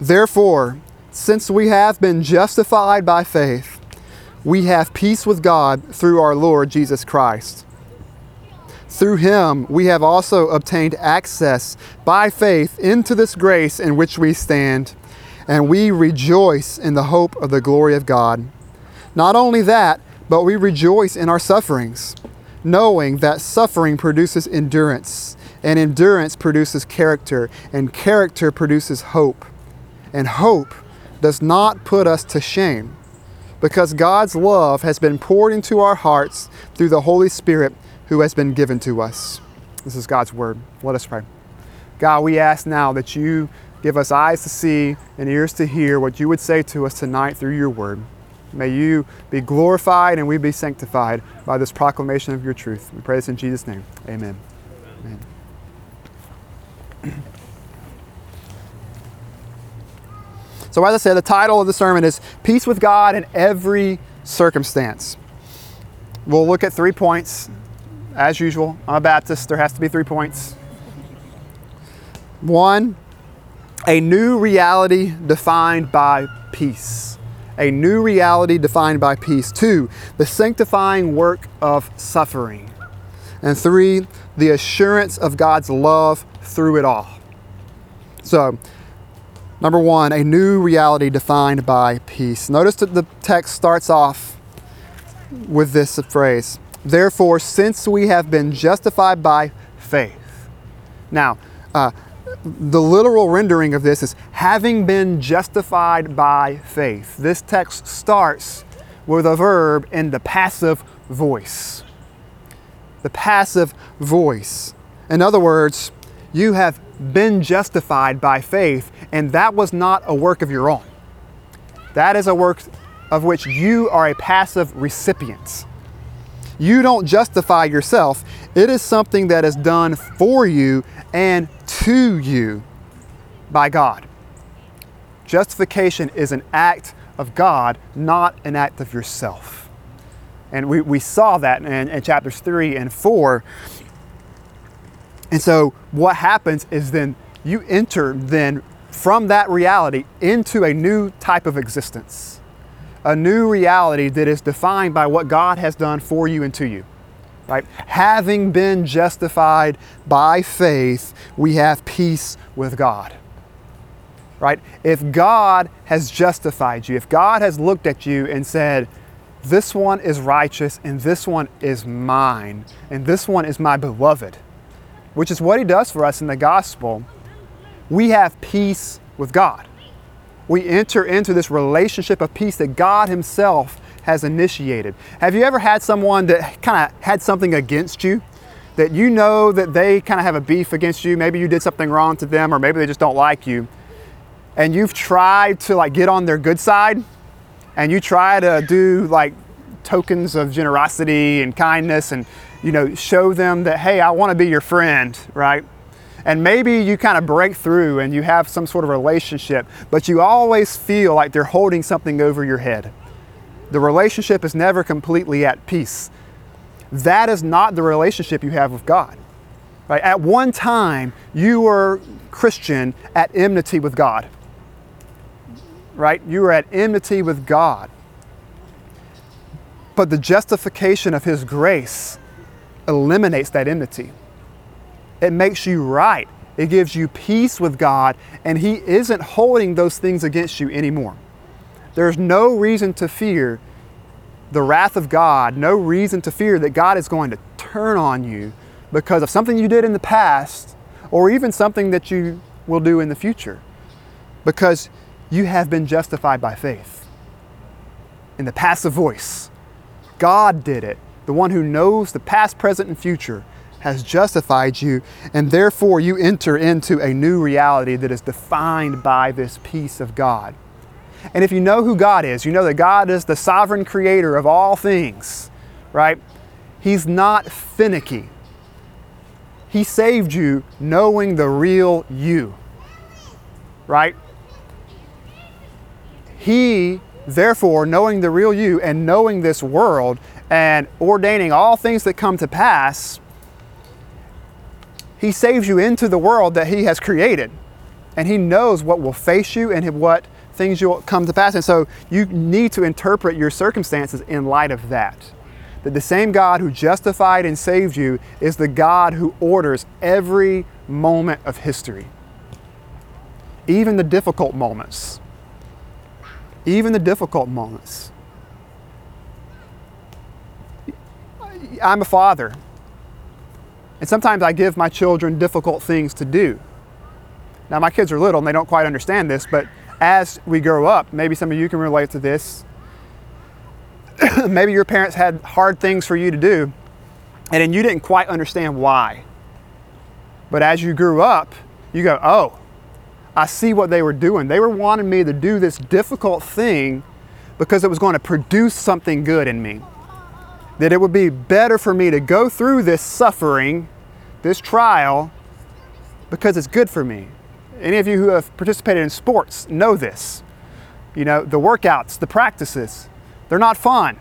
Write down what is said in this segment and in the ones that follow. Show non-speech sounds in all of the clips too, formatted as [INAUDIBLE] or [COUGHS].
Therefore, since we have been justified by faith, we have peace with God through our Lord Jesus Christ. Through him, we have also obtained access by faith into this grace in which we stand, and we rejoice in the hope of the glory of God. Not only that, but we rejoice in our sufferings, knowing that suffering produces endurance, and endurance produces character, and character produces hope. And hope does not put us to shame, because God's love has been poured into our hearts through the Holy Spirit who has been given to us. This is God's word. Let us pray. God, we ask now that you give us eyes to see and ears to hear what you would say to us tonight through your word. May you be glorified and we be sanctified by this proclamation of your truth. We pray this in Jesus' name. Amen. Amen. So, as I said, the title of the sermon is Peace with God in Every Circumstance. We'll look at three points. As usual, I'm a Baptist, there has to be three points. One, a new reality defined by peace. A new reality defined by peace. Two, the sanctifying work of suffering. And three, the assurance of God's love through it all. So, number one, a new reality defined by peace. Notice that the text starts off with this phrase Therefore, since we have been justified by faith. Now, uh, the literal rendering of this is having been justified by faith. This text starts with a verb in the passive voice. The passive voice. In other words, you have been justified by faith, and that was not a work of your own. That is a work of which you are a passive recipient. You don't justify yourself. It is something that is done for you and to you by God. Justification is an act of God, not an act of yourself. And we, we saw that in, in chapters 3 and 4. And so what happens is then you enter then from that reality into a new type of existence a new reality that is defined by what God has done for you and to you. Right? Having been justified by faith, we have peace with God. Right? If God has justified you, if God has looked at you and said, this one is righteous and this one is mine and this one is my beloved, which is what he does for us in the gospel, we have peace with God we enter into this relationship of peace that God Himself has initiated. Have you ever had someone that kind of had something against you? That you know that they kind of have a beef against you. Maybe you did something wrong to them, or maybe they just don't like you. And you've tried to like get on their good side, and you try to do like tokens of generosity and kindness, and you know show them that hey, I want to be your friend, right? And maybe you kind of break through and you have some sort of relationship, but you always feel like they're holding something over your head. The relationship is never completely at peace. That is not the relationship you have with God. Right? At one time, you were Christian at enmity with God. Right? You were at enmity with God. But the justification of His grace eliminates that enmity. It makes you right. It gives you peace with God, and He isn't holding those things against you anymore. There's no reason to fear the wrath of God, no reason to fear that God is going to turn on you because of something you did in the past or even something that you will do in the future. Because you have been justified by faith. In the passive voice, God did it. The one who knows the past, present, and future has justified you, and therefore you enter into a new reality that is defined by this peace of God. And if you know who God is, you know that God is the sovereign creator of all things, right? He's not finicky. He saved you knowing the real you, right? He, therefore, knowing the real you and knowing this world and ordaining all things that come to pass, he saves you into the world that He has created. And He knows what will face you and what things will come to pass. And so you need to interpret your circumstances in light of that. That the same God who justified and saved you is the God who orders every moment of history, even the difficult moments. Even the difficult moments. I'm a father, and sometimes I give my children difficult things to do. Now, my kids are little and they don't quite understand this, but as we grow up, maybe some of you can relate to this. [COUGHS] maybe your parents had hard things for you to do, and then you didn't quite understand why. But as you grew up, you go, oh, I see what they were doing. They were wanting me to do this difficult thing because it was going to produce something good in me. That it would be better for me to go through this suffering, this trial, because it's good for me. Any of you who have participated in sports know this. You know, the workouts, the practices, they're not fun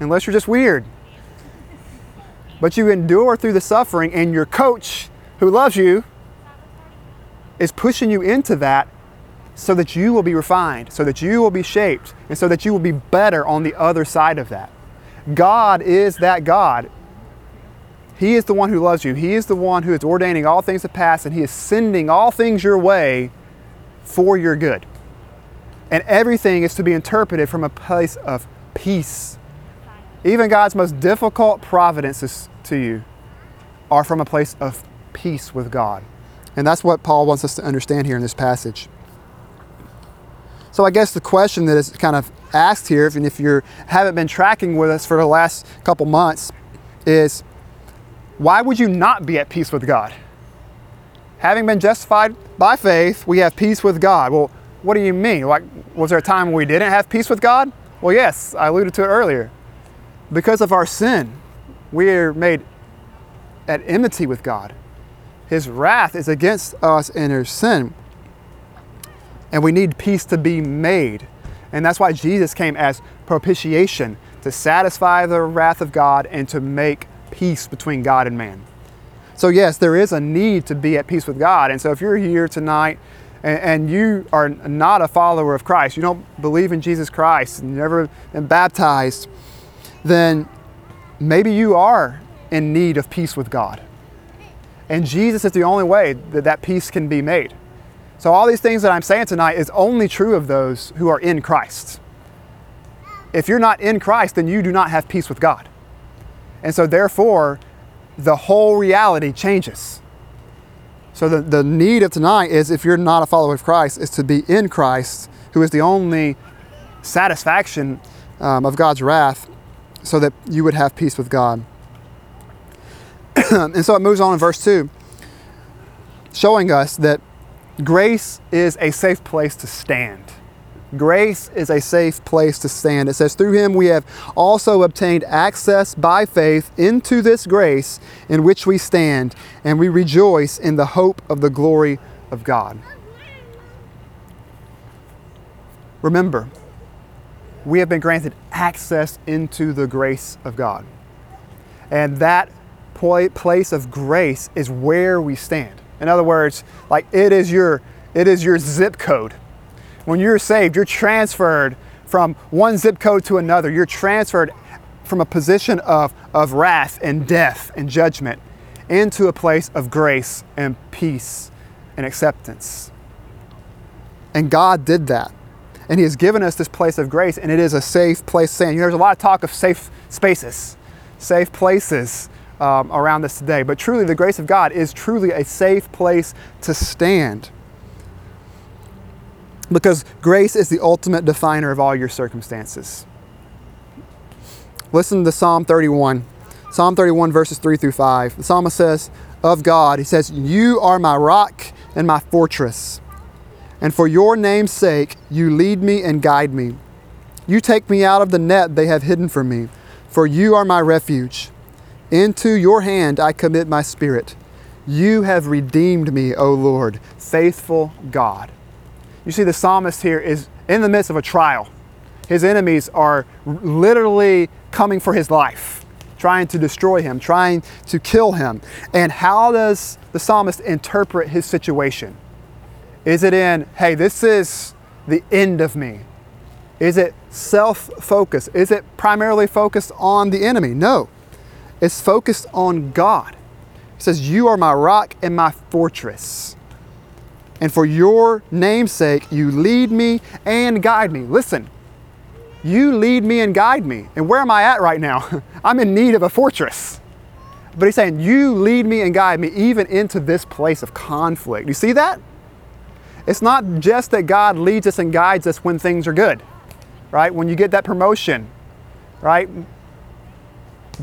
unless you're just weird. But you endure through the suffering, and your coach, who loves you, is pushing you into that so that you will be refined, so that you will be shaped, and so that you will be better on the other side of that. God is that God. He is the one who loves you. He is the one who is ordaining all things to pass, and He is sending all things your way for your good. And everything is to be interpreted from a place of peace. Even God's most difficult providences to you are from a place of peace with God. And that's what Paul wants us to understand here in this passage. So I guess the question that is kind of asked here, and if you haven't been tracking with us for the last couple months, is why would you not be at peace with God? Having been justified by faith, we have peace with God. Well, what do you mean? Like, was there a time when we didn't have peace with God? Well, yes, I alluded to it earlier. Because of our sin, we are made at enmity with God. His wrath is against us in our sin. And we need peace to be made. And that's why Jesus came as propitiation to satisfy the wrath of God and to make peace between God and man. So, yes, there is a need to be at peace with God. And so, if you're here tonight and, and you are not a follower of Christ, you don't believe in Jesus Christ, and you've never been baptized, then maybe you are in need of peace with God. And Jesus is the only way that that peace can be made. So, all these things that I'm saying tonight is only true of those who are in Christ. If you're not in Christ, then you do not have peace with God. And so, therefore, the whole reality changes. So, the, the need of tonight is if you're not a follower of Christ, is to be in Christ, who is the only satisfaction um, of God's wrath, so that you would have peace with God. [CLEARS THROAT] and so it moves on in verse 2, showing us that grace is a safe place to stand. Grace is a safe place to stand. It says, Through him we have also obtained access by faith into this grace in which we stand, and we rejoice in the hope of the glory of God. Remember, we have been granted access into the grace of God. And that place of grace is where we stand. In other words, like it is your it is your zip code when you're saved, you're transferred from one zip code to another. You're transferred from a position of, of wrath and death and judgment into a place of grace and peace and acceptance. And God did that. And He has given us this place of grace, and it is a safe place stand. You know, there's a lot of talk of safe spaces, safe places um, around us today. But truly, the grace of God is truly a safe place to stand because grace is the ultimate definer of all your circumstances. Listen to Psalm 31. Psalm 31, verses 3 through 5. The psalmist says, Of God, he says, You are my rock and my fortress. And for your name's sake, you lead me and guide me. You take me out of the net they have hidden for me, for you are my refuge. Into your hand I commit my spirit. You have redeemed me, O Lord, faithful God. You see, the psalmist here is in the midst of a trial. His enemies are literally coming for his life, trying to destroy him, trying to kill him. And how does the psalmist interpret his situation? Is it in, hey, this is the end of me? Is it self focused? Is it primarily focused on the enemy? No, it's focused on God. It says, You are my rock and my fortress. And for your name's sake, you lead me and guide me. Listen, you lead me and guide me. And where am I at right now? [LAUGHS] I'm in need of a fortress. But he's saying, You lead me and guide me even into this place of conflict. You see that? It's not just that God leads us and guides us when things are good, right? When you get that promotion, right?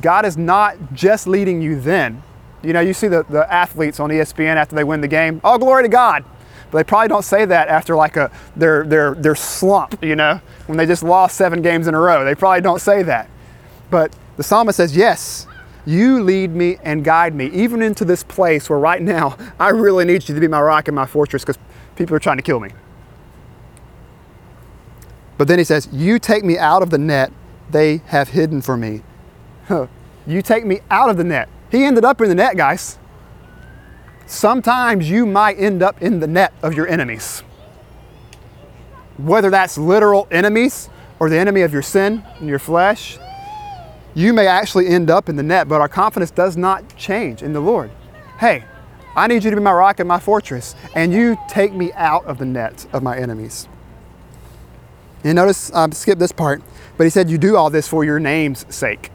God is not just leading you then. You know, you see the, the athletes on ESPN after they win the game, oh, glory to God. But they probably don't say that after like a their their their slump, you know, when they just lost seven games in a row. They probably don't say that. But the psalmist says, Yes, you lead me and guide me, even into this place where right now I really need you to be my rock and my fortress because people are trying to kill me. But then he says, You take me out of the net they have hidden for me. [LAUGHS] You take me out of the net. He ended up in the net, guys. Sometimes you might end up in the net of your enemies. Whether that's literal enemies or the enemy of your sin and your flesh, you may actually end up in the net, but our confidence does not change in the Lord. Hey, I need you to be my rock and my fortress, and you take me out of the net of my enemies. And notice, um, skip this part, but he said, You do all this for your name's sake.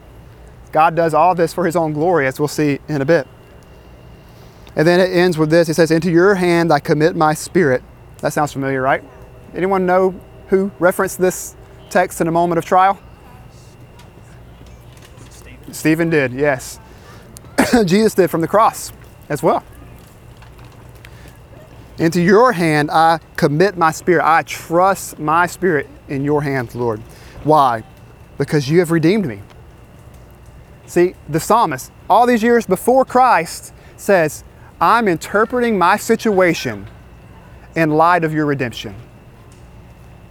God does all this for his own glory, as we'll see in a bit. And then it ends with this. He says, Into your hand I commit my spirit. That sounds familiar, right? Anyone know who referenced this text in a moment of trial? Stephen, Stephen did, yes. [COUGHS] Jesus did from the cross as well. Into your hand I commit my spirit. I trust my spirit in your hands, Lord. Why? Because you have redeemed me. See, the psalmist, all these years before Christ, says, I'm interpreting my situation in light of your redemption.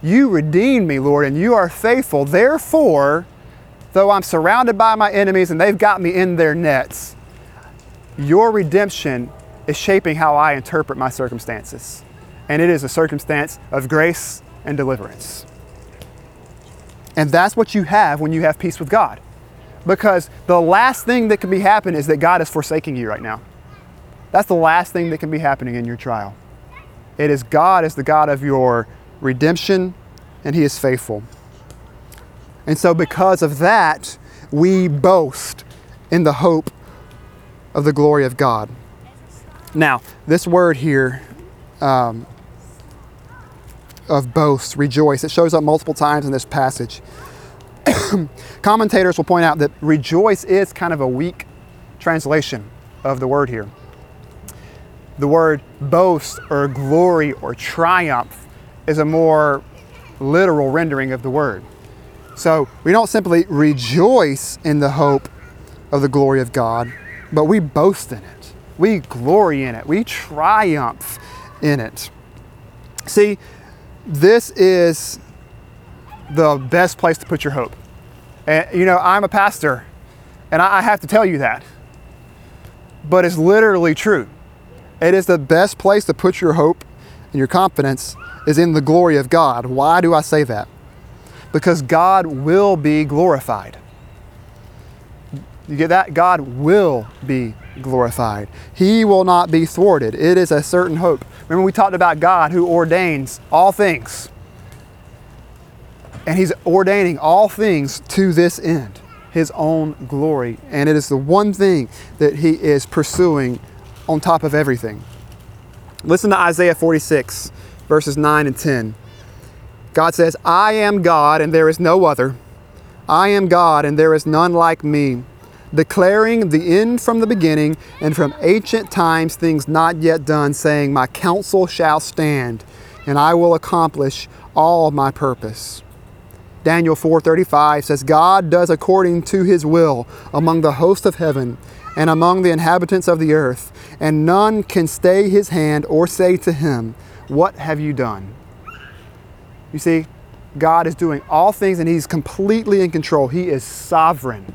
You redeemed me, Lord, and you are faithful. Therefore, though I'm surrounded by my enemies and they've got me in their nets, your redemption is shaping how I interpret my circumstances. And it is a circumstance of grace and deliverance. And that's what you have when you have peace with God. Because the last thing that can be happening is that God is forsaking you right now. That's the last thing that can be happening in your trial. It is God is the God of your redemption and he is faithful. And so because of that, we boast in the hope of the glory of God. Now, this word here um, of boast, rejoice, it shows up multiple times in this passage. [COUGHS] Commentators will point out that rejoice is kind of a weak translation of the word here. The word boast or glory or triumph is a more literal rendering of the word. So we don't simply rejoice in the hope of the glory of God, but we boast in it. We glory in it. We triumph in it. See, this is the best place to put your hope. And you know, I'm a pastor, and I have to tell you that. But it's literally true. It is the best place to put your hope and your confidence is in the glory of God. Why do I say that? Because God will be glorified. You get that? God will be glorified. He will not be thwarted. It is a certain hope. Remember, we talked about God who ordains all things. And He's ordaining all things to this end, His own glory. And it is the one thing that He is pursuing on top of everything. Listen to Isaiah 46, verses 9 and 10. God says, I am God and there is no other. I am God and there is none like me declaring the end from the beginning and from ancient times things not yet done, saying, My counsel shall stand, and I will accomplish all my purpose. Daniel 4:35 says God does according to his will among the host of heaven and among the inhabitants of the earth and none can stay his hand or say to him what have you done You see God is doing all things and he's completely in control he is sovereign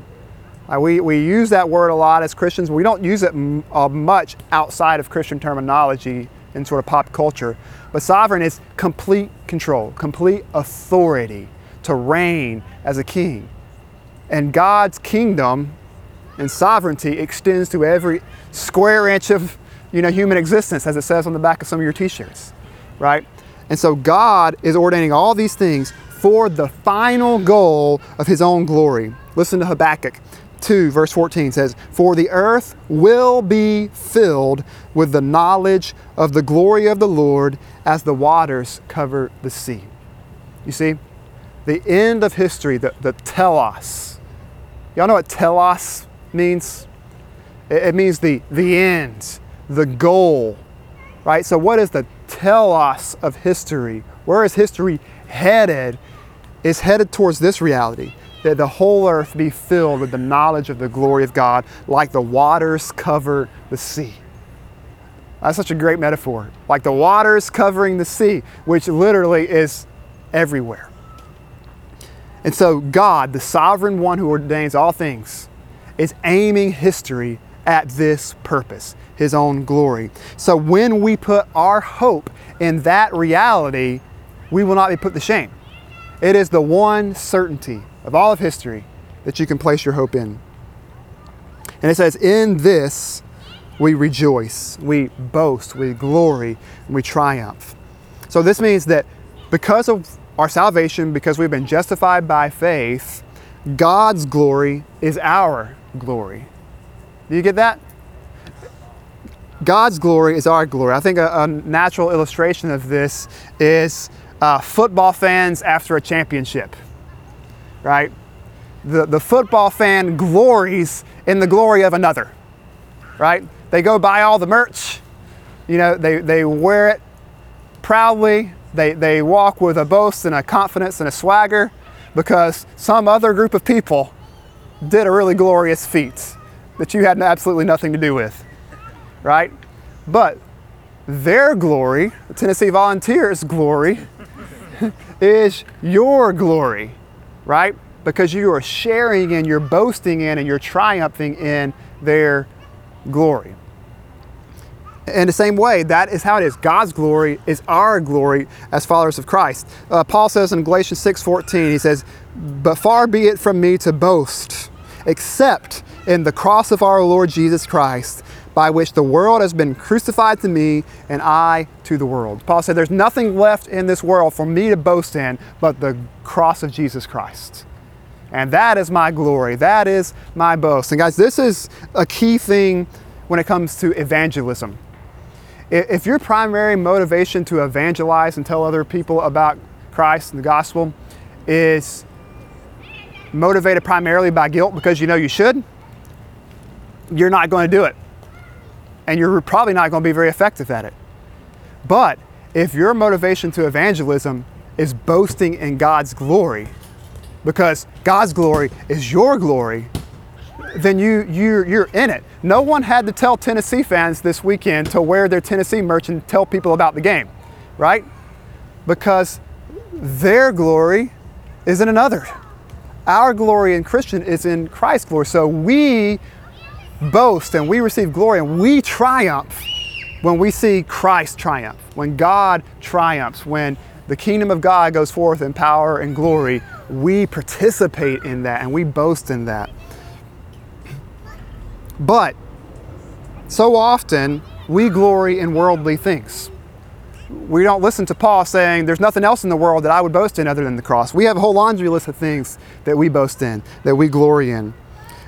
we, we use that word a lot as Christians. We don't use it m- uh, much outside of Christian terminology in sort of pop culture. But sovereign is complete control, complete authority to reign as a king. And God's kingdom and sovereignty extends to every square inch of you know, human existence, as it says on the back of some of your t-shirts, right? And so God is ordaining all these things for the final goal of his own glory. Listen to Habakkuk 2, verse 14 says, For the earth will be filled with the knowledge of the glory of the Lord as the waters cover the sea. You see, the end of history, the, the telos. Y'all know what telos means? It, it means the, the end, the goal, right? So, what is the telos of history? Where is history headed? Is headed towards this reality that the whole earth be filled with the knowledge of the glory of God, like the waters cover the sea. That's such a great metaphor. Like the waters covering the sea, which literally is everywhere. And so, God, the sovereign one who ordains all things, is aiming history at this purpose, His own glory. So, when we put our hope in that reality, we will not be put to shame. It is the one certainty of all of history that you can place your hope in. And it says, In this we rejoice, we boast, we glory, and we triumph. So this means that because of our salvation, because we've been justified by faith, God's glory is our glory. Do you get that? God's glory is our glory. I think a, a natural illustration of this is uh, football fans after a championship, right? The, the football fan glories in the glory of another, right? They go buy all the merch, you know, they, they wear it proudly, they, they walk with a boast and a confidence and a swagger because some other group of people did a really glorious feat that you had absolutely nothing to do with, right? But their glory, the Tennessee Volunteers' glory, [LAUGHS] is your glory, right? Because you are sharing and you're boasting in and you're triumphing in their glory. In the same way, that is how it is. God's glory is our glory as followers of Christ. Uh, Paul says in Galatians 6:14, he says, "But far be it from me to boast, except in the cross of our Lord Jesus Christ, by which the world has been crucified to me and I to the world. Paul said, There's nothing left in this world for me to boast in but the cross of Jesus Christ. And that is my glory. That is my boast. And guys, this is a key thing when it comes to evangelism. If your primary motivation to evangelize and tell other people about Christ and the gospel is motivated primarily by guilt because you know you should, you're not going to do it and you're probably not going to be very effective at it. But if your motivation to evangelism is boasting in God's glory, because God's glory is your glory, then you, you're, you're in it. No one had to tell Tennessee fans this weekend to wear their Tennessee merch and tell people about the game, right? Because their glory is in another. Our glory in Christian is in Christ's glory. So we boast and we receive glory and we triumph when we see Christ triumph, when God triumphs, when the kingdom of God goes forth in power and glory, we participate in that and we boast in that. But so often we glory in worldly things. We don't listen to Paul saying, There's nothing else in the world that I would boast in other than the cross. We have a whole laundry list of things that we boast in, that we glory in.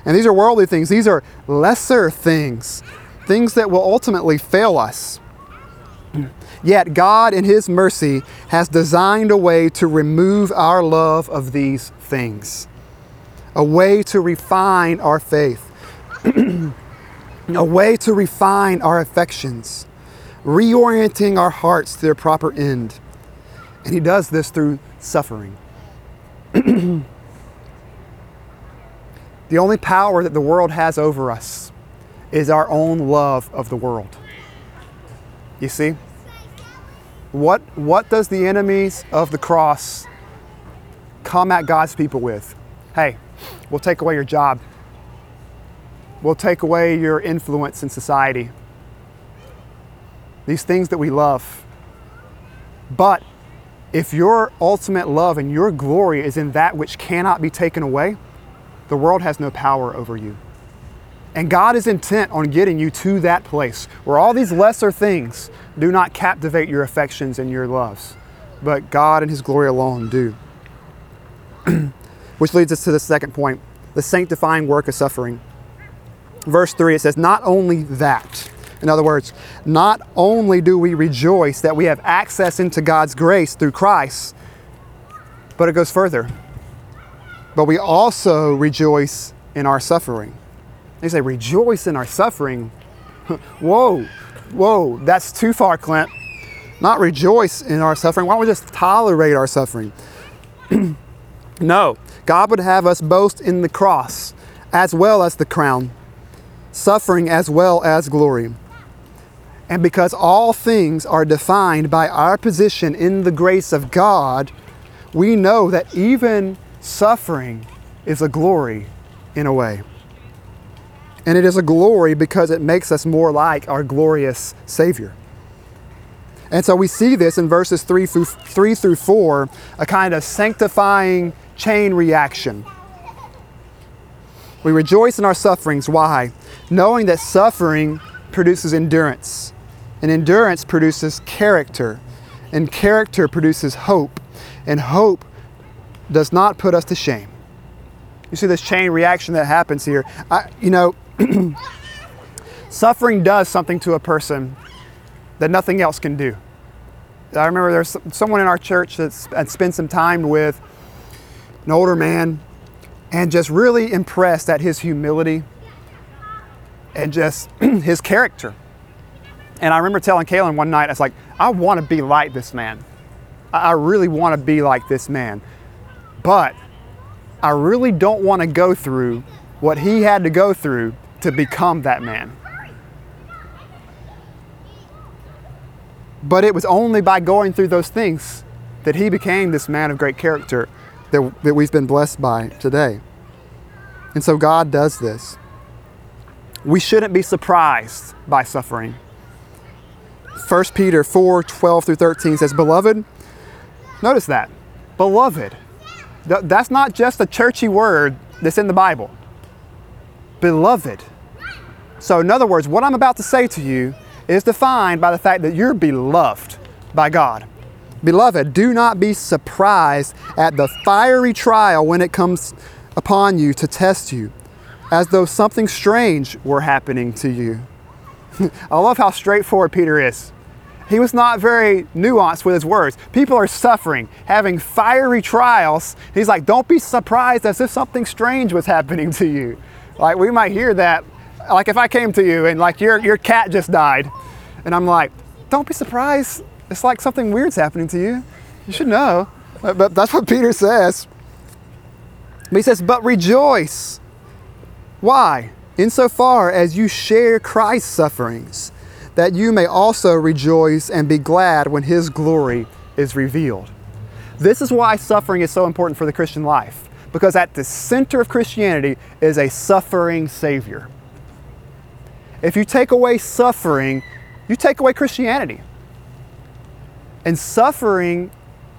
And these are worldly things, these are lesser things, things that will ultimately fail us. Yet God, in His mercy, has designed a way to remove our love of these things, a way to refine our faith, a way to refine our affections, reorienting our hearts to their proper end. And He does this through suffering. [CLEARS THROAT] The only power that the world has over us is our own love of the world. You see? What, what does the enemies of the cross come at God's people with? Hey, we'll take away your job. We'll take away your influence in society. these things that we love. But if your ultimate love and your glory is in that which cannot be taken away, the world has no power over you. And God is intent on getting you to that place where all these lesser things do not captivate your affections and your loves, but God and His glory alone do. [CLEARS THROAT] Which leads us to the second point the sanctifying work of suffering. Verse 3, it says, Not only that, in other words, not only do we rejoice that we have access into God's grace through Christ, but it goes further. But we also rejoice in our suffering. They say, rejoice in our suffering. [LAUGHS] whoa, whoa, that's too far, Clint. Not rejoice in our suffering. Why don't we just tolerate our suffering? [CLEARS THROAT] no, God would have us boast in the cross as well as the crown, suffering as well as glory. And because all things are defined by our position in the grace of God, we know that even suffering is a glory in a way. And it is a glory because it makes us more like our glorious Savior. And so we see this in verses 3 through, 3 through 4, a kind of sanctifying chain reaction. We rejoice in our sufferings. Why? Knowing that suffering produces endurance, and endurance produces character, and character produces hope, and hope does not put us to shame. You see this chain reaction that happens here. I, you know, [CLEARS THROAT] suffering does something to a person that nothing else can do. I remember there's someone in our church that spent some time with, an older man, and just really impressed at his humility and just [CLEARS THROAT] his character. And I remember telling Kaylin one night, I was like, I want to be like this man. I really want to be like this man. But I really don't want to go through what he had to go through to become that man. But it was only by going through those things that he became this man of great character that, that we've been blessed by today. And so God does this. We shouldn't be surprised by suffering. 1 Peter 4 12 through 13 says, Beloved, notice that. Beloved. That's not just a churchy word that's in the Bible. Beloved. So, in other words, what I'm about to say to you is defined by the fact that you're beloved by God. Beloved, do not be surprised at the fiery trial when it comes upon you to test you, as though something strange were happening to you. [LAUGHS] I love how straightforward Peter is. He was not very nuanced with his words. People are suffering, having fiery trials. He's like, don't be surprised as if something strange was happening to you. Like, we might hear that. Like, if I came to you and, like, your, your cat just died, and I'm like, don't be surprised. It's like something weird's happening to you. You should know. But, that's what Peter says. But he says, but rejoice. Why? Insofar as you share Christ's sufferings that you may also rejoice and be glad when His glory is revealed. This is why suffering is so important for the Christian life, because at the center of Christianity is a suffering Savior. If you take away suffering, you take away Christianity. And suffering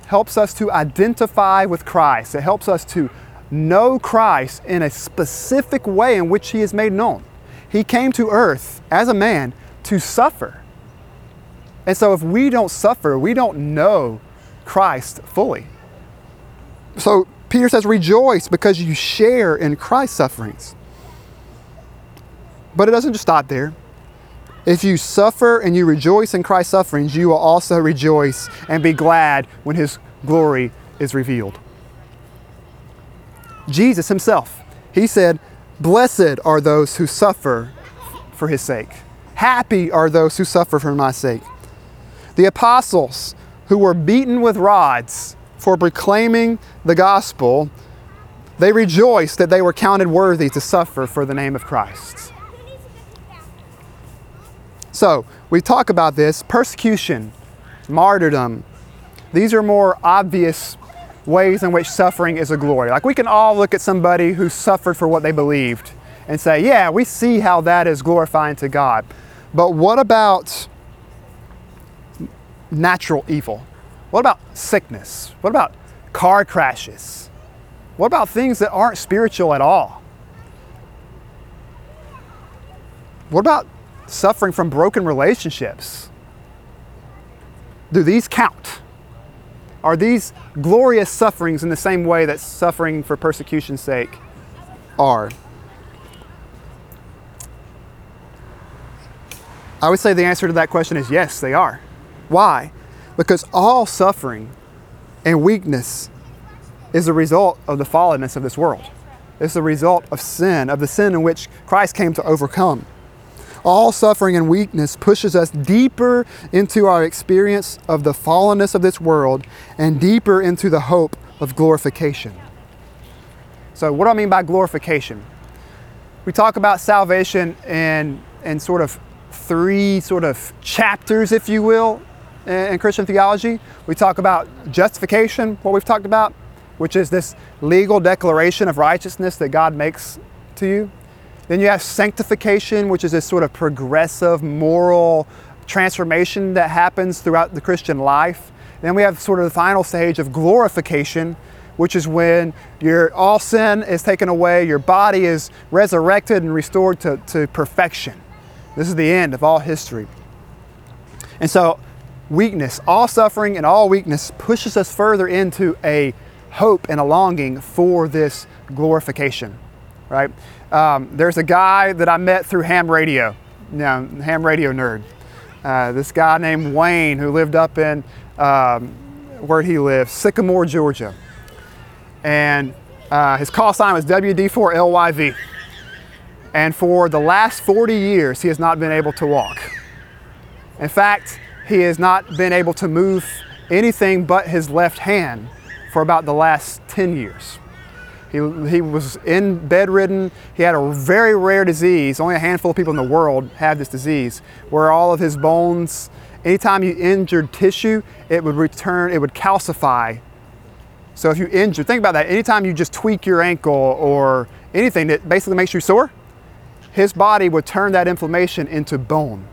helps us to identify with Christ. It helps us to know Christ in a specific way in which He is made known. He came to earth as a man to suffer. And so if we don't suffer, we don't know Christ fully. So Peter says, rejoice because you share in Christ's sufferings. But it doesn't just stop there. If you suffer and you rejoice in Christ's sufferings, you will also rejoice and be glad when his glory is revealed. Jesus himself, he said, Blessed are those who suffer for his sake. Happy are those who suffer for my sake. The apostles who were beaten with rods for proclaiming the gospel, they rejoiced that they were counted worthy to suffer for the name of Christ. So, we talk about this persecution, martyrdom. These are more obvious ways in which suffering is a glory. Like we can all look at somebody who suffered for what they believed and say, yeah, we see how that is glorifying to God. But what about natural evil? What about sickness? What about car crashes? What about things that aren't spiritual at all? What about suffering from broken relationships? Do these count? Are these glorious sufferings in the same way that suffering for persecution's sake are? I would say the answer to that question is yes, they are. Why? Because all suffering and weakness is a result of the fallenness of this world. It's a result of sin, of the sin in which Christ came to overcome. All suffering and weakness pushes us deeper into our experience of the fallenness of this world and deeper into the hope of glorification. So, what do I mean by glorification? We talk about salvation in, in sort of three sort of chapters, if you will, in, in Christian theology. We talk about justification, what we've talked about, which is this legal declaration of righteousness that God makes to you. Then you have sanctification, which is this sort of progressive moral transformation that happens throughout the Christian life. Then we have sort of the final stage of glorification, which is when your all sin is taken away, your body is resurrected and restored to, to perfection. This is the end of all history. And so, weakness, all suffering and all weakness pushes us further into a hope and a longing for this glorification, right? Um, there's a guy that I met through ham radio, you know, ham radio nerd. Uh, this guy named Wayne who lived up in um, where he lived, Sycamore, Georgia. And uh, his call sign was WD4LYV. And for the last 40 years, he has not been able to walk. In fact, he has not been able to move anything but his left hand for about the last 10 years. He, he was in bedridden. He had a very rare disease. Only a handful of people in the world have this disease, where all of his bones, anytime you injured tissue, it would return, it would calcify. So if you injure, think about that. Anytime you just tweak your ankle or anything that basically makes you sore, his body would turn that inflammation into bone.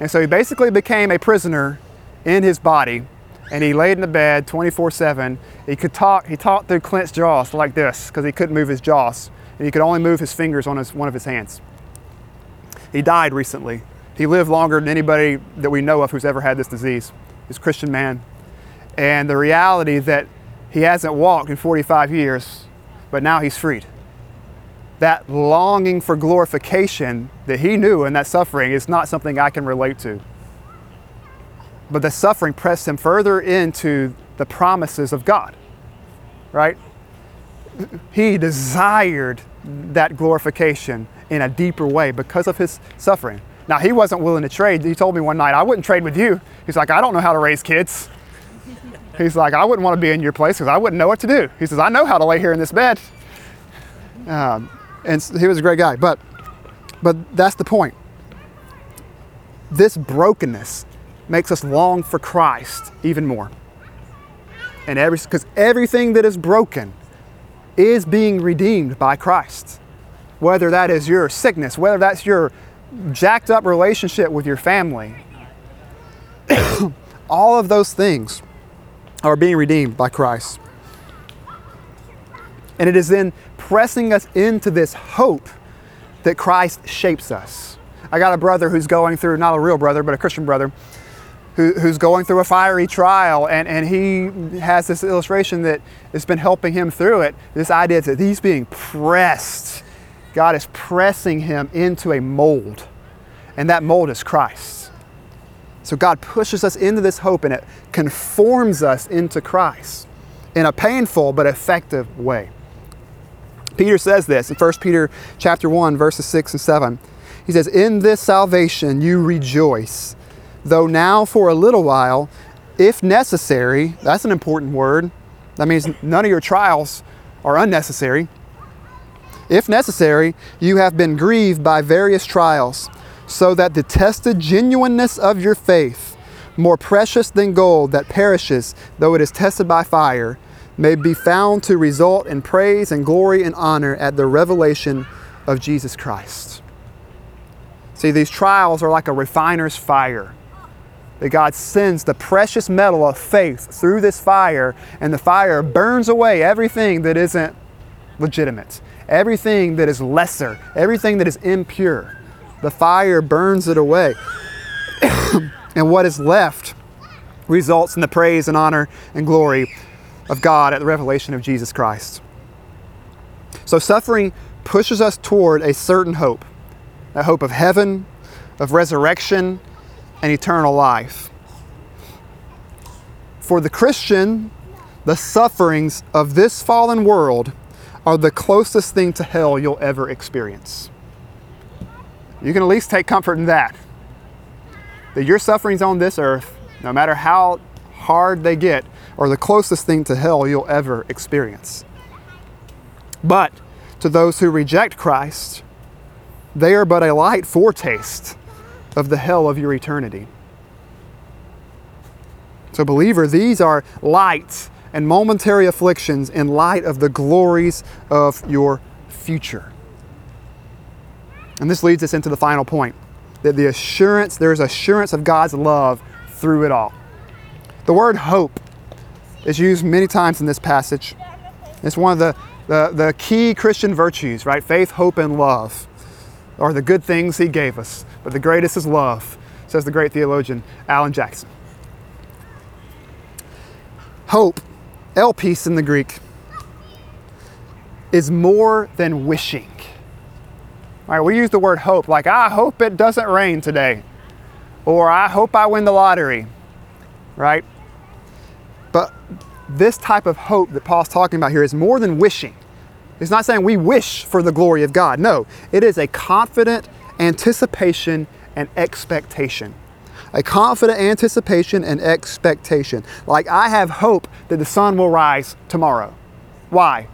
And so he basically became a prisoner in his body and he laid in the bed 24 7. He could talk, he talked through clenched jaws like this because he couldn't move his jaws. And he could only move his fingers on his, one of his hands. He died recently. He lived longer than anybody that we know of who's ever had this disease. He's a Christian man. And the reality that he hasn't walked in 45 years, but now he's freed. That longing for glorification that he knew in that suffering is not something I can relate to. But the suffering pressed him further into the promises of God, right? He desired that glorification in a deeper way because of his suffering. Now, he wasn't willing to trade. He told me one night, I wouldn't trade with you. He's like, I don't know how to raise kids. [LAUGHS] He's like, I wouldn't want to be in your place because I wouldn't know what to do. He says, I know how to lay here in this bed. Um, and he was a great guy. But, but that's the point. This brokenness makes us long for Christ even more. And every because everything that is broken is being redeemed by Christ. Whether that is your sickness, whether that's your jacked up relationship with your family, [COUGHS] all of those things are being redeemed by Christ. And it is then pressing us into this hope that Christ shapes us. I got a brother who's going through, not a real brother, but a Christian brother, who, who's going through a fiery trial, and, and he has this illustration that has been helping him through it. This idea that he's being pressed. God is pressing him into a mold, and that mold is Christ. So God pushes us into this hope, and it conforms us into Christ in a painful but effective way. Peter says this in 1 Peter chapter 1 verses 6 and 7. He says, "In this salvation you rejoice, though now for a little while, if necessary, that's an important word. That means none of your trials are unnecessary. If necessary, you have been grieved by various trials, so that the tested genuineness of your faith, more precious than gold that perishes though it is tested by fire, may be found to result in praise and glory and honor at the revelation of Jesus Christ. See, these trials are like a refiner's fire that God sends the precious metal of faith through this fire, and the fire burns away everything that isn't legitimate, everything that is lesser, everything that is impure. The fire burns it away. [COUGHS] and what is left results in the praise and honor and glory of God at the revelation of Jesus Christ. So, suffering pushes us toward a certain hope a hope of heaven, of resurrection, and eternal life. For the Christian, the sufferings of this fallen world are the closest thing to hell you'll ever experience. You can at least take comfort in that. That your sufferings on this earth, no matter how hard they get, are the closest thing to hell you'll ever experience. But to those who reject Christ, they are but a light foretaste of the hell of your eternity. So, believer, these are lights and momentary afflictions in light of the glories of your future. And this leads us into the final point that the assurance, there is assurance of God's love through it all. The word hope is used many times in this passage. It's one of the, the, the key Christian virtues, right? Faith, hope, and love are the good things He gave us. But the greatest is love, says the great theologian Alan Jackson. Hope, elpis in the Greek, is more than wishing. All right, we use the word hope like, I hope it doesn't rain today, or I hope I win the lottery, right? But this type of hope that Paul's talking about here is more than wishing. It's not saying we wish for the glory of God. No, it is a confident anticipation and expectation. A confident anticipation and expectation. Like I have hope that the sun will rise tomorrow. Why?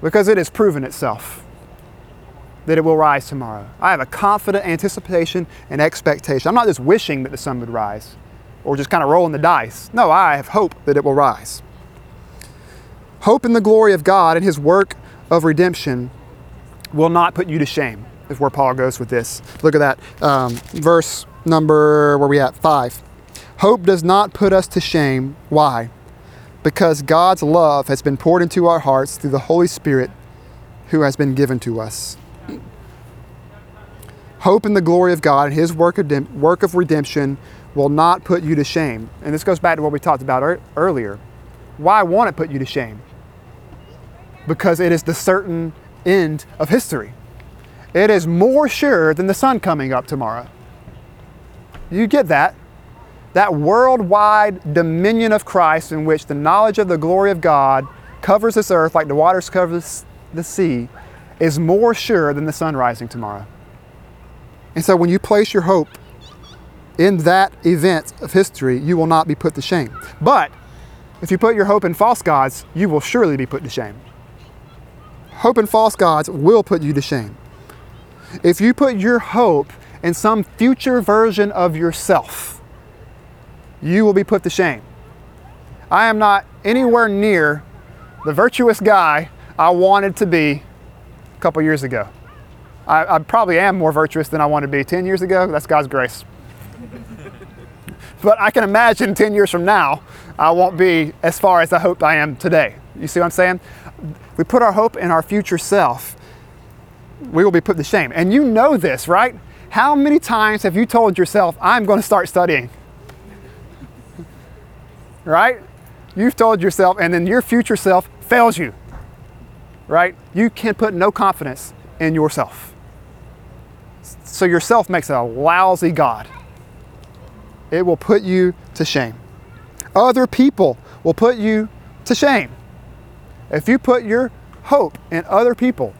Because it has proven itself that it will rise tomorrow. I have a confident anticipation and expectation. I'm not just wishing that the sun would rise or just kind of rolling the dice. No, I have hope that it will rise. Hope in the glory of God and His work of redemption will not put you to shame, is where Paul goes with this. Look at that. Um, verse number, where we at? Five. Hope does not put us to shame. Why? Because God's love has been poured into our hearts through the Holy Spirit who has been given to us. Hope in the glory of God and His work of, work of redemption will not put you to shame. And this goes back to what we talked about earlier. Why won't it put you to shame? Because it is the certain end of history. It is more sure than the sun coming up tomorrow. You get that? That worldwide dominion of Christ, in which the knowledge of the glory of God covers this earth like the waters cover the sea, is more sure than the sun rising tomorrow. And so when you place your hope in that event of history, you will not be put to shame. But if you put your hope in false gods, you will surely be put to shame hope in false gods will put you to shame. If you put your hope in some future version of yourself, you will be put to shame. I am not anywhere near the virtuous guy I wanted to be a couple years ago. I, I probably am more virtuous than I wanted to be 10 years ago. That's God's grace. but I can imagine 10 years from now, I won't be as far as I hope I am today. You see what I'm saying? We put our hope in our future self, we will be put to shame. And you know this, right? How many times have you told yourself, I'm going to start studying? right? You've told yourself, and then your future self fails you. Right? You can put no confidence in yourself. So yourself makes a lousy God. It will put you to shame. Other people will put you to shame. If you put your hope in other people,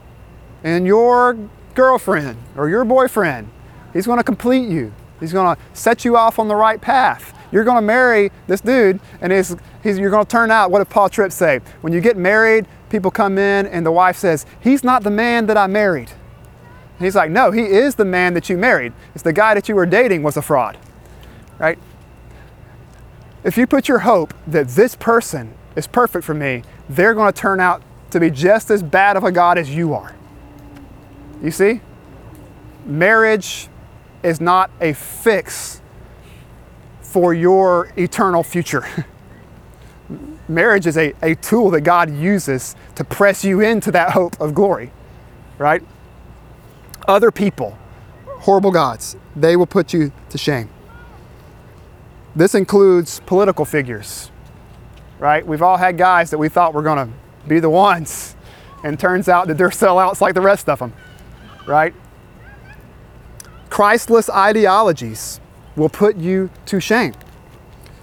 in your girlfriend or your boyfriend, he's going to complete you. He's going to set you off on the right path. You're going to marry this dude, and he's, he's, you're going to turn out. What did Paul Tripp say? When you get married, people come in, and the wife says, He's not the man that I married. And he's like, No, he is the man that you married. It's the guy that you were dating was a fraud, right? If you put your hope that this person is perfect for me, they're going to turn out to be just as bad of a God as you are. You see? Marriage is not a fix for your eternal future. [LAUGHS] Marriage is a, a tool that God uses to press you into that hope of glory, right? Other people, horrible gods, they will put you to shame. This includes political figures, right? We've all had guys that we thought were going to be the ones, and turns out that they're sellouts like the rest of them, right? Christless ideologies will put you to shame.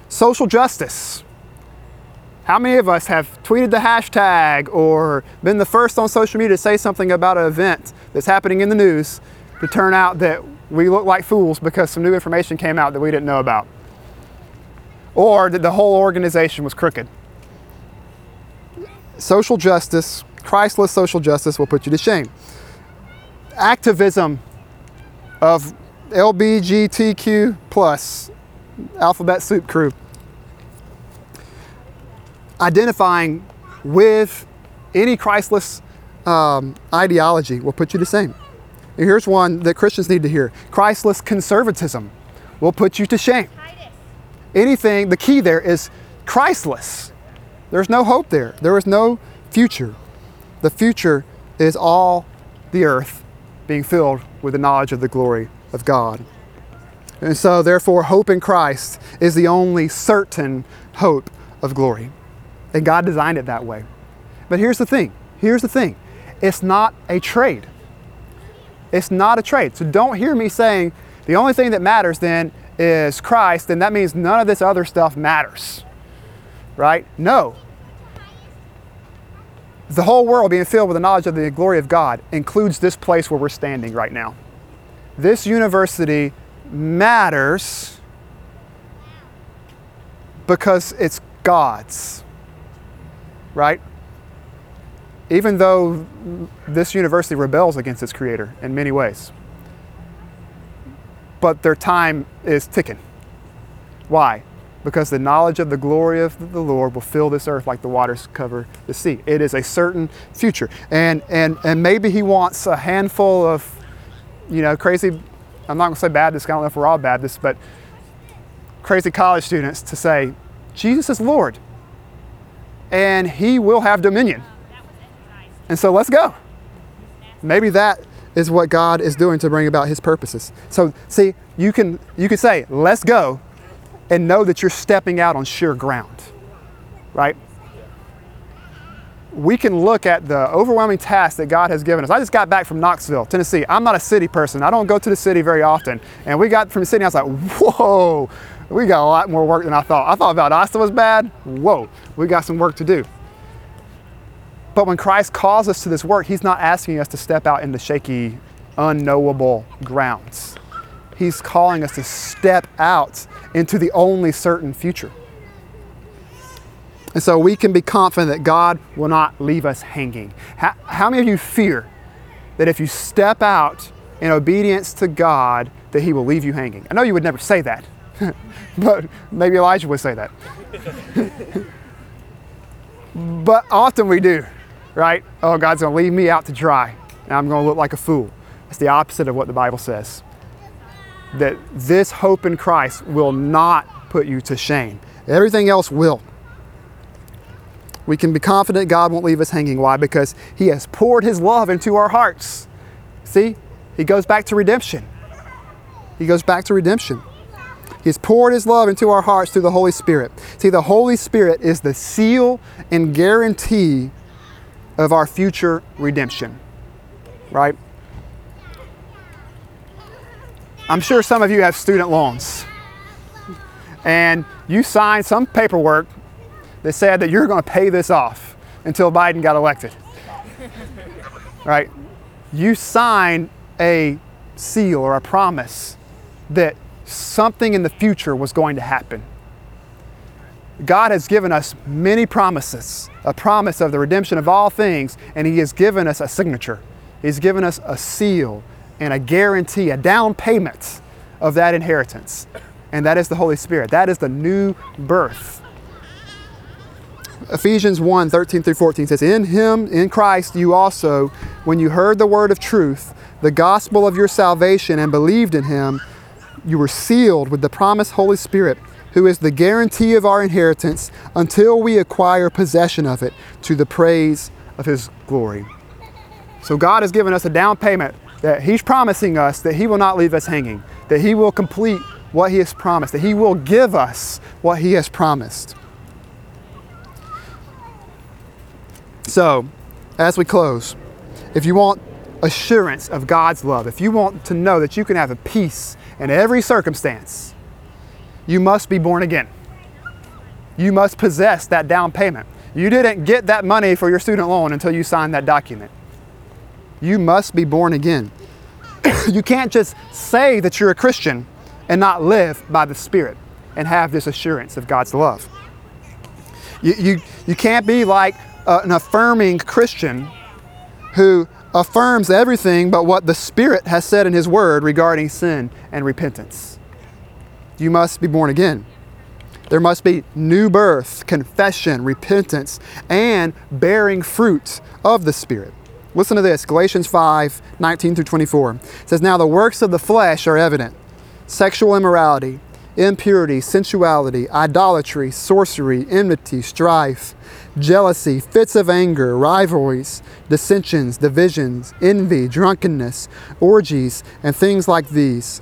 Social justice. How many of us have tweeted the hashtag or been the first on social media to say something about an event that's happening in the news to turn out that we look like fools because some new information came out that we didn't know about? Or that the whole organization was crooked? Social justice, Christless social justice, will put you to shame. Activism of LBGTQ plus alphabet soup crew. Identifying with any Christless um, ideology will put you to shame. Here's one that Christians need to hear Christless conservatism will put you to shame. Anything, the key there is Christless. There's no hope there, there is no future. The future is all the earth being filled with the knowledge of the glory of God. And so, therefore, hope in Christ is the only certain hope of glory. And God designed it that way. But here's the thing here's the thing it's not a trade. It's not a trade. So don't hear me saying the only thing that matters then is Christ, and that means none of this other stuff matters. Right? No. The whole world being filled with the knowledge of the glory of God includes this place where we're standing right now. This university matters because it's God's. Right? even though this university rebels against its creator in many ways. But their time is ticking. Why? Because the knowledge of the glory of the Lord will fill this earth like the waters cover the sea. It is a certain future. And and and maybe he wants a handful of, you know, crazy, I'm not gonna say Baptists, I don't know if we're all Baptists, but crazy college students to say, Jesus is Lord. And he will have dominion and so let's go. Maybe that is what God is doing to bring about his purposes. So see, you can you can say, let's go, and know that you're stepping out on sure ground. Right? We can look at the overwhelming task that God has given us. I just got back from Knoxville, Tennessee. I'm not a city person. I don't go to the city very often. And we got from the city, I was like, whoa, we got a lot more work than I thought. I thought Valdosta was bad. Whoa, we got some work to do. But when Christ calls us to this work, He's not asking us to step out into shaky, unknowable grounds. He's calling us to step out into the only certain future. And so we can be confident that God will not leave us hanging. How, how, many of you fear that if you step out in obedience to God, that He will leave you hanging? I know you would never say that, [LAUGHS] but maybe Elijah would say that. [LAUGHS] but often we do right? Oh, God's going to leave me out to dry, and I'm going to look like a fool. It's the opposite of what the Bible says. That this hope in Christ will not put you to shame. Everything else will. We can be confident God won't leave us hanging. Why? Because He has poured His love into our hearts. See, He goes back to redemption. He goes back to redemption. He's poured His love into our hearts through the Holy Spirit. See, the Holy Spirit is the seal and guarantee of our future redemption, right? I'm sure some of you have student loans and you signed some paperwork that said that you're going to pay this off until Biden got elected. right? You signed a seal or a promise that something in the future was going to happen. God has given us many promises, a promise of the redemption of all things, and He has given us a signature. He's given us a seal and a guarantee, a down payment of that inheritance. And that is the Holy Spirit. That is the new birth. Ephesians 1 13 through 14 says, In Him, in Christ, you also, when you heard the word of truth, the gospel of your salvation, and believed in Him, you were sealed with the promised Holy Spirit who is the guarantee of our inheritance until we acquire possession of it to the praise of his glory. So God has given us a down payment that he's promising us that he will not leave us hanging, that he will complete what he has promised, that he will give us what he has promised. So, as we close, if you want assurance of God's love, if you want to know that you can have a peace in every circumstance, you must be born again. You must possess that down payment. You didn't get that money for your student loan until you signed that document. You must be born again. [COUGHS] you can't just say that you're a Christian and not live by the Spirit and have this assurance of God's love. You, you, you can't be like uh, an affirming Christian who affirms everything but what the Spirit has said in His Word regarding sin and repentance. You must be born again. There must be new birth, confession, repentance, and bearing fruit of the Spirit. Listen to this Galatians 5 19 through 24. It says, Now the works of the flesh are evident sexual immorality, impurity, sensuality, idolatry, sorcery, enmity, strife, jealousy, fits of anger, rivalries, dissensions, divisions, envy, drunkenness, orgies, and things like these.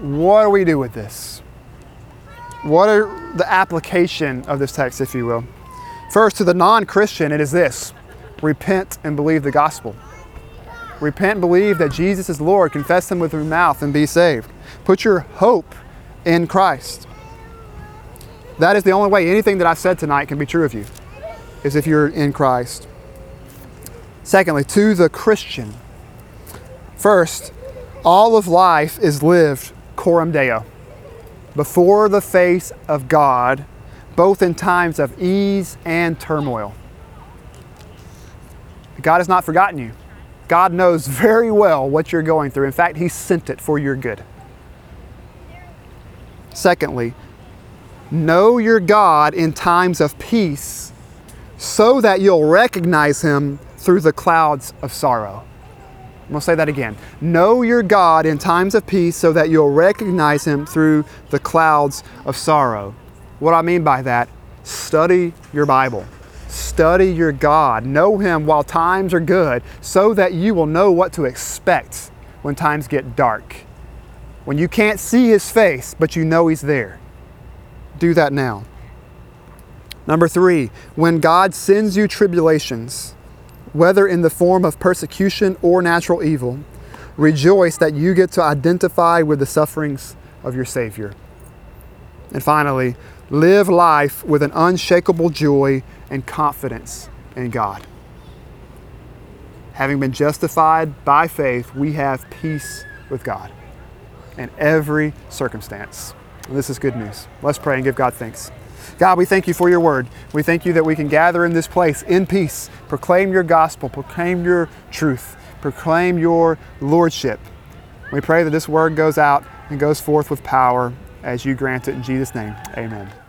what do we do with this? What are the application of this text, if you will? First, to the non Christian, it is this repent and believe the gospel. Repent and believe that Jesus is Lord, confess Him with your mouth, and be saved. Put your hope in Christ. That is the only way anything that I've said tonight can be true of you, is if you're in Christ. Secondly, to the Christian. First, all of life is lived coram deo, before the face of God, both in times of ease and turmoil. God has not forgotten you. God knows very well what you're going through. In fact, He sent it for your good. Secondly, know your God in times of peace so that you'll recognize Him through the clouds of sorrow. I'm going to say that again. Know your God in times of peace so that you'll recognize Him through the clouds of sorrow. What I mean by that, study your Bible. Study your God. Know Him while times are good so that you will know what to expect when times get dark. When you can't see His face, but you know He's there. Do that now. Number three, when God sends you tribulations, whether in the form of persecution or natural evil, rejoice that you get to identify with the sufferings of your Savior. And finally, live life with an unshakable joy and confidence in God. Having been justified by faith, we have peace with God in every circumstance. And this is good news. Let's pray and give God thanks. God, we thank you for your word. We thank you that we can gather in this place in peace, proclaim your gospel, proclaim your truth, proclaim your lordship. We pray that this word goes out and goes forth with power as you grant it in Jesus' name. Amen.